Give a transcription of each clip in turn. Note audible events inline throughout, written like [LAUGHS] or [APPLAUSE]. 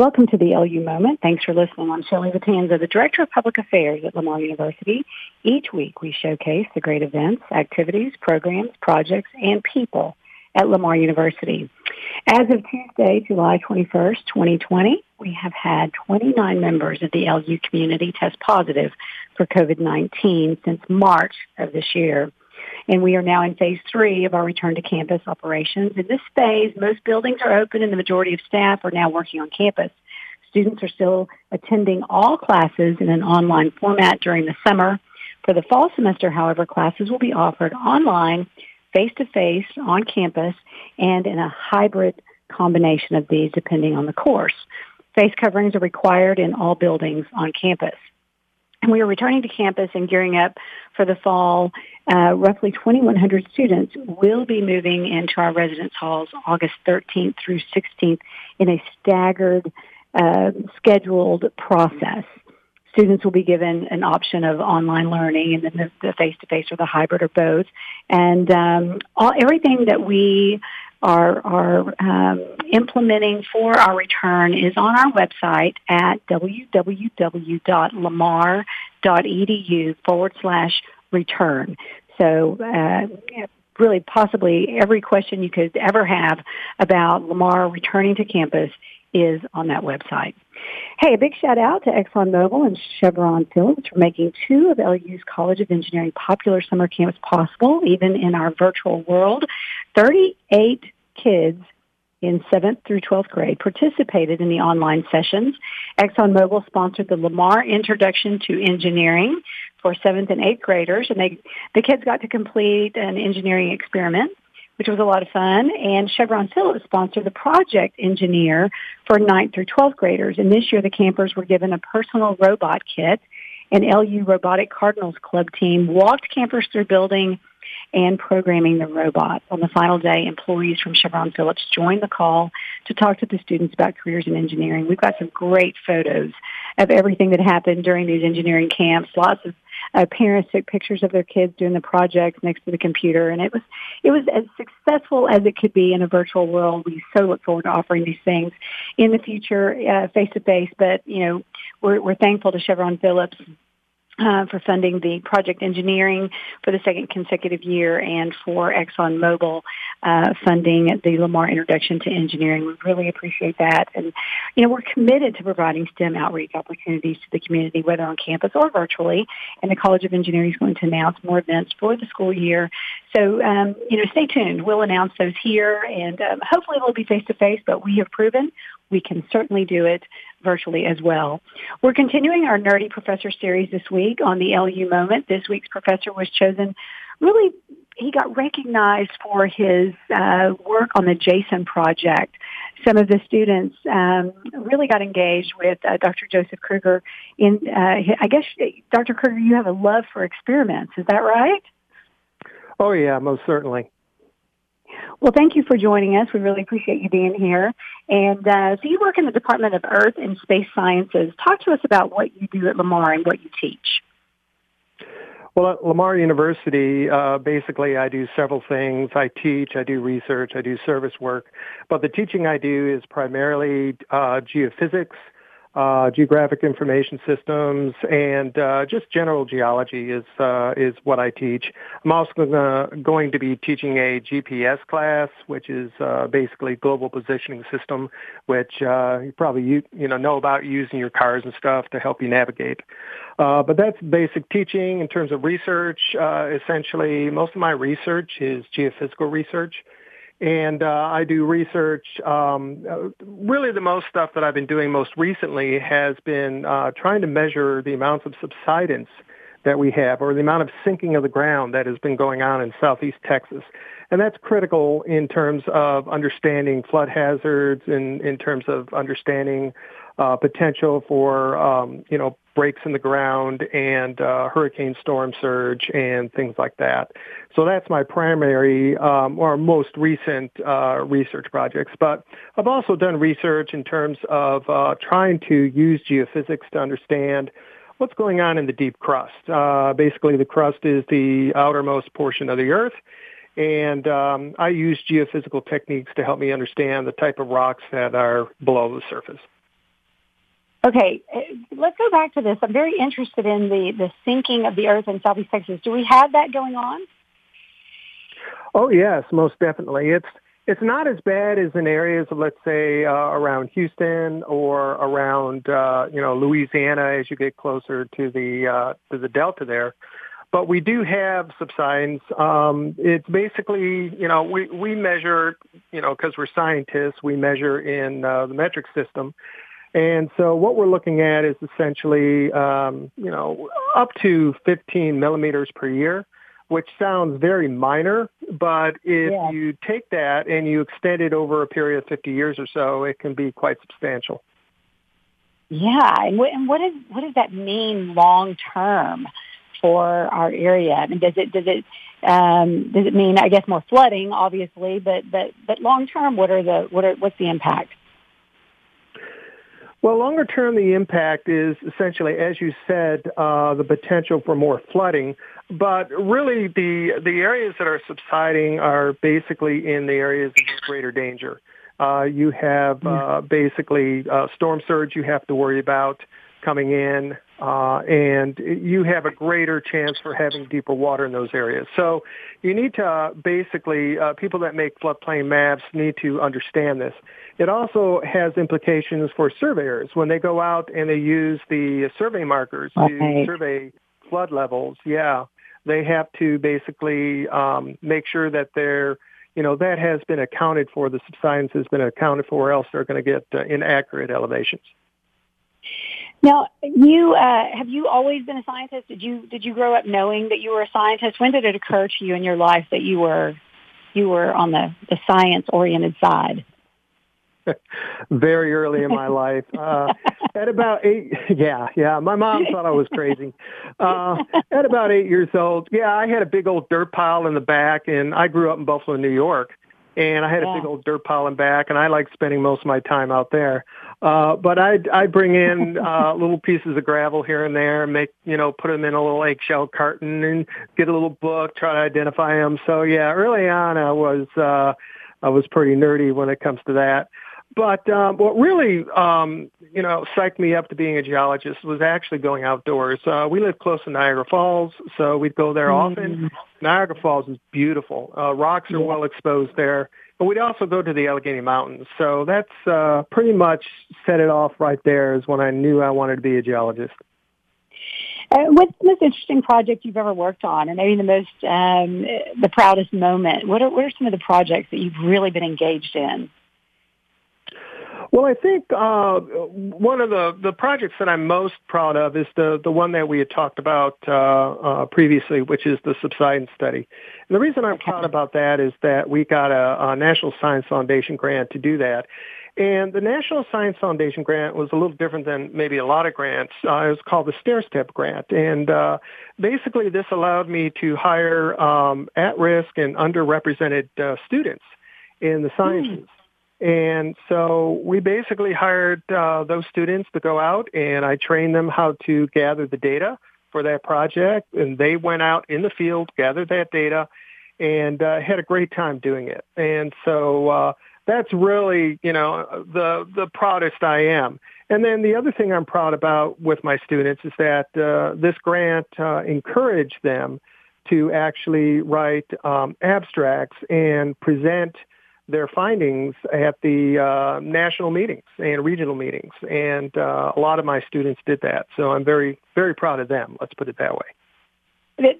Welcome to the LU Moment. Thanks for listening. I'm Shelley Vitanza, the Director of Public Affairs at Lamar University. Each week we showcase the great events, activities, programs, projects, and people at Lamar University. As of Tuesday, July 21st, 2020, we have had 29 members of the LU community test positive for COVID-19 since March of this year. And we are now in phase three of our return to campus operations. In this phase, most buildings are open and the majority of staff are now working on campus. Students are still attending all classes in an online format during the summer. For the fall semester, however, classes will be offered online, face-to-face, on campus, and in a hybrid combination of these depending on the course. Face coverings are required in all buildings on campus. And we are returning to campus and gearing up for the fall. Uh, roughly 2,100 students will be moving into our residence halls August 13th through 16th in a staggered, uh, scheduled process. Students will be given an option of online learning and then the, face-to-face or the hybrid or both. And um, all, everything that we are, are um, implementing for our return is on our website at www.lamar.edu forward slash return. So uh, really possibly every question you could ever have about Lamar returning to campus is on that website. Hey, a big shout out to ExxonMobil and Chevron Phillips for making two of LU's College of Engineering popular summer camps possible, even in our virtual world. 38 kids in 7th through 12th grade participated in the online sessions. ExxonMobil sponsored the Lamar Introduction to Engineering for 7th and 8th graders, and they, the kids got to complete an engineering experiment which was a lot of fun. And Chevron Phillips sponsored the project engineer for 9th through 12th graders. And this year the campers were given a personal robot kit. An LU Robotic Cardinals Club team walked campers through building and programming the robot. On the final day, employees from Chevron Phillips joined the call to talk to the students about careers in engineering. We've got some great photos of everything that happened during these engineering camps. Lots of uh, parents took pictures of their kids doing the projects next to the computer, and it was it was as successful as it could be in a virtual world. We so look forward to offering these things in the future, face to face. But you know, we're we're thankful to Chevron Phillips uh, for funding the project engineering for the second consecutive year and for ExxonMobil uh, funding the Lamar Introduction to Engineering. We really appreciate that. And, you know, we're committed to providing STEM outreach opportunities to the community, whether on campus or virtually. And the College of Engineering is going to announce more events for the school year. So, um, you know, stay tuned. We'll announce those here and um, hopefully they'll be face to face, but we have proven we can certainly do it virtually as well. We're continuing our Nerdy Professor series this week on the LU Moment. This week's professor was chosen really he got recognized for his uh, work on the Jason project. Some of the students um, really got engaged with uh, Dr. Joseph Kruger. In, uh, I guess, Dr. Kruger, you have a love for experiments. Is that right? Oh yeah, most certainly. Well, thank you for joining us. We really appreciate you being here. And uh, so you work in the Department of Earth and Space Sciences. Talk to us about what you do at Lamar and what you teach. Well, at Lamar University, uh, basically I do several things. I teach, I do research, I do service work. But the teaching I do is primarily uh, geophysics, uh, geographic information systems, and uh, just general geology is uh, is what I teach. I'm also gonna, going to be teaching a GPS class, which is uh, basically global positioning system, which uh, you probably you, you know know about using your cars and stuff to help you navigate. Uh, but that's basic teaching in terms of research. essentially, most of my research is geophysical research and uh, I do research. Um, uh, really, the most stuff that I've been doing most recently has been uh, trying to measure the amounts of subsidence that we have, or the amount of sinking of the ground that has been going on in southeast Texas. And that's critical in terms of understanding flood hazards, and in terms of understanding uh, potential for um, you know breaks in the ground and uh, hurricane storm surge and things like that. So that's my primary um, or most recent uh, research projects. But I've also done research in terms of uh, trying to use geophysics to understand what's going on in the deep crust. Uh, basically, the crust is the outermost portion of the Earth. And um, I use geophysical techniques to help me understand the type of rocks that are below the surface. Okay, uh, let's go back to this. I'm very interested in the, the sinking of the earth in southeast Texas. Do we have that going on? Oh yes, most definitely. It's it's not as bad as in areas of let's say uh, around Houston or around uh, you know Louisiana as you get closer to the uh, to the delta there. But we do have subsidence. Um, it's basically, you know, we, we measure, you know, because we're scientists, we measure in uh, the metric system. And so what we're looking at is essentially, um, you know, up to 15 millimeters per year which sounds very minor, but if yeah. you take that and you extend it over a period of 50 years or so, it can be quite substantial. Yeah, and what, and what does what does that mean long term for our area? I mean, does it does it um, does it mean I guess more flooding, obviously, but but but long term, what are the what are what's the impact? Well, longer term, the impact is essentially, as you said, uh, the potential for more flooding. But really, the the areas that are subsiding are basically in the areas of greater danger. Uh, you have uh, basically uh, storm surge you have to worry about coming in, uh, and you have a greater chance for having deeper water in those areas. So you need to uh, basically, uh, people that make floodplain maps need to understand this. It also has implications for surveyors when they go out and they use the survey markers okay. to survey flood levels. Yeah, they have to basically um, make sure that they're you know, that has been accounted for, the subsidence has been accounted for, or else they're going to get uh, inaccurate elevations. Now, you uh, have you always been a scientist? Did you did you grow up knowing that you were a scientist? When did it occur to you in your life that you were you were on the, the science oriented side? [LAUGHS] Very early in my life, uh, [LAUGHS] at about eight. Yeah, yeah. My mom thought I was crazy. Uh, at about eight years old, yeah, I had a big old dirt pile in the back, and I grew up in Buffalo, New York and I had yeah. a big old dirt pile in back, and I like spending most of my time out there. Uh, but I I bring in uh, little pieces of gravel here and there, and make you know put them in a little eggshell carton, and get a little book, try to identify them. So yeah, early on I was uh, I was pretty nerdy when it comes to that. But um, what really, um, you know, psyched me up to being a geologist was actually going outdoors. Uh, we live close to Niagara Falls, so we'd go there often. Niagara Falls is beautiful. Uh, rocks are yeah. well exposed there. But we'd also go to the Allegheny Mountains. So that's uh, pretty much set it off right there is when I knew I wanted to be a geologist. Uh, what's the most interesting project you've ever worked on, or maybe the most, um, the proudest moment? What are, what are some of the projects that you've really been engaged in? Well, I think uh, one of the, the projects that I'm most proud of is the, the one that we had talked about uh, uh, previously, which is the subsidence study. And the reason I'm proud about that is that we got a, a National Science Foundation grant to do that. And the National Science Foundation grant was a little different than maybe a lot of grants. Uh, it was called the Stair Step Grant. And uh, basically this allowed me to hire um, at-risk and underrepresented uh, students in the sciences. Mm. And so we basically hired uh, those students to go out and I trained them how to gather the data for that project. And they went out in the field, gathered that data, and uh, had a great time doing it. And so uh, that's really, you know, the the proudest I am. And then the other thing I'm proud about with my students is that uh, this grant uh, encouraged them to actually write um, abstracts and present their findings at the uh, national meetings and regional meetings. And uh, a lot of my students did that. So I'm very, very proud of them. Let's put it that way.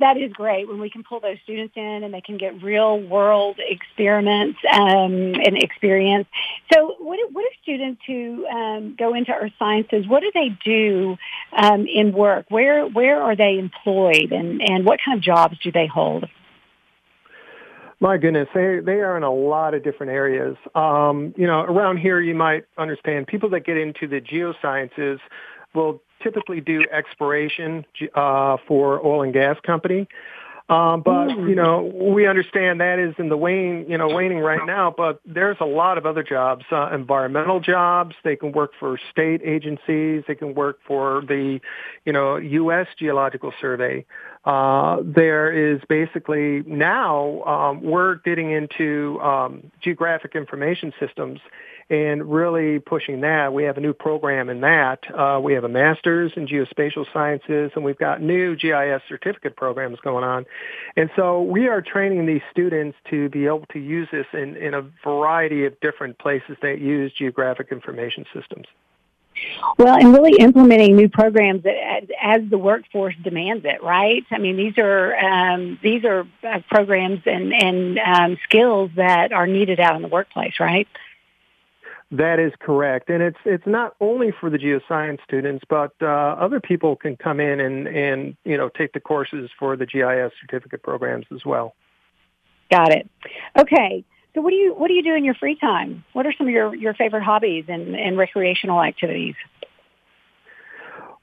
That is great when we can pull those students in and they can get real world experiments um, and experience. So, what what do students who um, go into earth sciences? What do they do um, in work? Where where are they employed, and and what kind of jobs do they hold? My goodness, they they are in a lot of different areas. Um, you know, around here you might understand people that get into the geosciences will typically do exploration uh, for oil and gas company. Um, but you know, we understand that is in the wane, you know, waning right now. But there's a lot of other jobs, uh, environmental jobs. They can work for state agencies. They can work for the, you know, U.S. Geological Survey. Uh, there is basically now um, we're getting into um, geographic information systems, and really pushing that. We have a new program in that. Uh, we have a master's in geospatial sciences, and we've got new GIS certificate programs going on. And so we are training these students to be able to use this in, in a variety of different places that use geographic information systems. Well, and really implementing new programs as, as the workforce demands it, right? I mean, these are um, these are uh, programs and and um, skills that are needed out in the workplace, right? That is correct, and it's it's not only for the geoscience students, but uh, other people can come in and and you know take the courses for the GIS certificate programs as well. Got it. Okay, so what do you what do you do in your free time? What are some of your your favorite hobbies and, and recreational activities?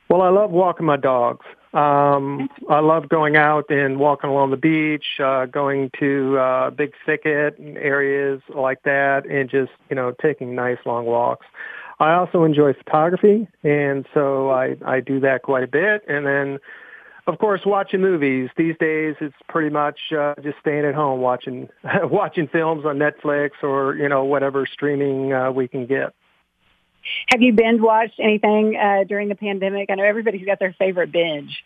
Well, I love walking my dogs. Um, I love going out and walking along the beach, uh, going to uh, big thicket and areas like that, and just you know taking nice long walks. I also enjoy photography, and so I I do that quite a bit. And then, of course, watching movies. These days, it's pretty much uh, just staying at home watching [LAUGHS] watching films on Netflix or you know whatever streaming uh, we can get. Have you binge watched anything uh, during the pandemic? I know everybody's got their favorite binge.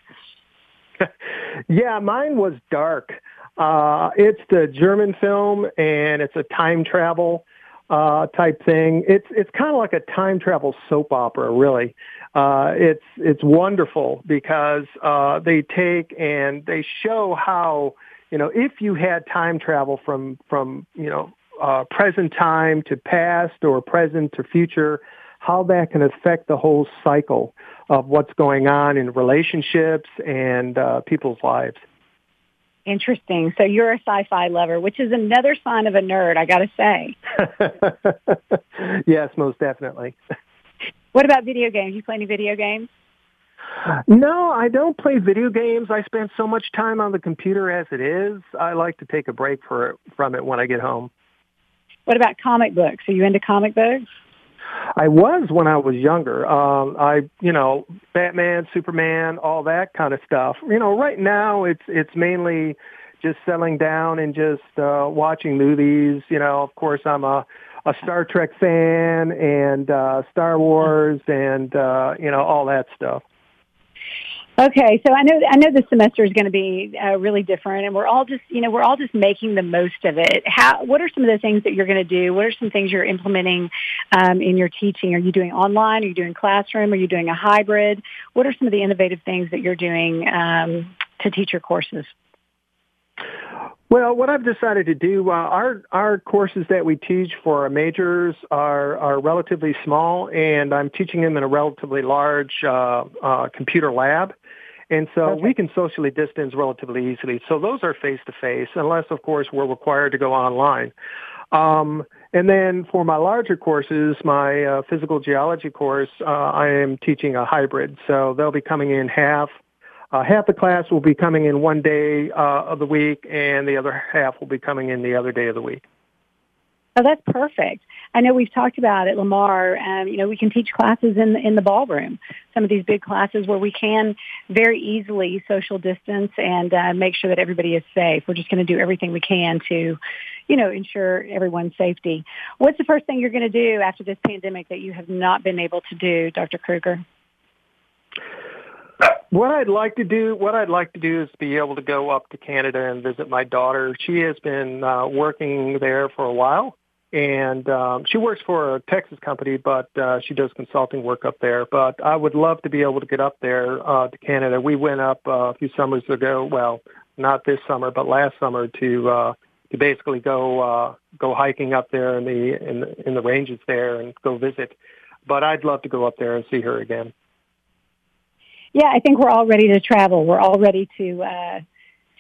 [LAUGHS] yeah, mine was Dark. Uh, it's the German film, and it's a time travel uh, type thing. It's it's kind of like a time travel soap opera, really. Uh, it's it's wonderful because uh, they take and they show how you know if you had time travel from from you know uh, present time to past or present to future, how that can affect the whole cycle of what's going on in relationships and uh, people's lives. Interesting. So you're a sci-fi lover, which is another sign of a nerd, I got to say. [LAUGHS] yes, most definitely. What about video games? You play any video games? No, I don't play video games. I spend so much time on the computer as it is. I like to take a break for from it when I get home. What about comic books? Are you into comic books? I was when I was younger. Um, I, you know, Batman, Superman, all that kind of stuff. You know, right now it's it's mainly just settling down and just uh, watching movies. You know, of course, I'm a a Star Trek fan and uh, Star Wars and uh, you know all that stuff. Okay, so I know I know the semester is going to be uh, really different, and we're all just you know we're all just making the most of it. How what are some of the things that you're going to do? What are some things you're implementing um, in your teaching? Are you doing online? Are you doing classroom? Are you doing a hybrid? What are some of the innovative things that you're doing um, to teach your courses? Well, what I've decided to do, uh, our our courses that we teach for our majors are are relatively small, and I'm teaching them in a relatively large uh, uh, computer lab. And so okay. we can socially distance relatively easily. So those are face to face, unless of course we're required to go online. Um, and then for my larger courses, my uh, physical geology course, uh, I am teaching a hybrid. So they'll be coming in half. Uh, half the class will be coming in one day uh, of the week, and the other half will be coming in the other day of the week. Oh, that's perfect. I know we've talked about at Lamar, um, you know, we can teach classes in the, in the ballroom. Some of these big classes where we can very easily social distance and uh, make sure that everybody is safe. We're just going to do everything we can to, you know, ensure everyone's safety. What's the first thing you're going to do after this pandemic that you have not been able to do, Dr. Kruger? What I'd like to do, what I'd like to do is be able to go up to Canada and visit my daughter. She has been uh, working there for a while, and um, she works for a Texas company, but uh, she does consulting work up there. But I would love to be able to get up there uh, to Canada. We went up uh, a few summers ago. Well, not this summer, but last summer to uh, to basically go uh, go hiking up there in the in the, in the ranges there and go visit. But I'd love to go up there and see her again. Yeah, I think we're all ready to travel. We're all ready to uh,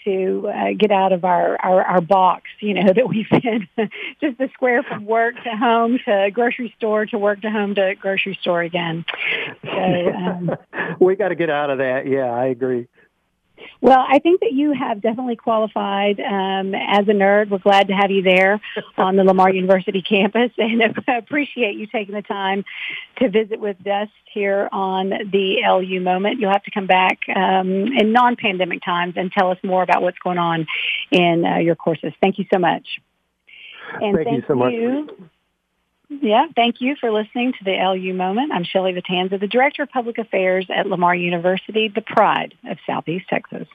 to uh, get out of our, our, our box, you know, [LAUGHS] that we've been [LAUGHS] just the square from work to home to grocery store to work to home to grocery store again. So, um, [LAUGHS] we got to get out of that. Yeah, I agree. Well, I think that you have definitely qualified um, as a nerd. We're glad to have you there [LAUGHS] on the Lamar University campus and [LAUGHS] appreciate you taking the time to visit with us here on the LU moment. You'll have to come back um, in non-pandemic times and tell us more about what's going on in uh, your courses. Thank you so much. And thank, thank you so much. Yeah, thank you for listening to the LU Moment. I'm Shelley Vitanza, the Director of Public Affairs at Lamar University, the pride of Southeast Texas.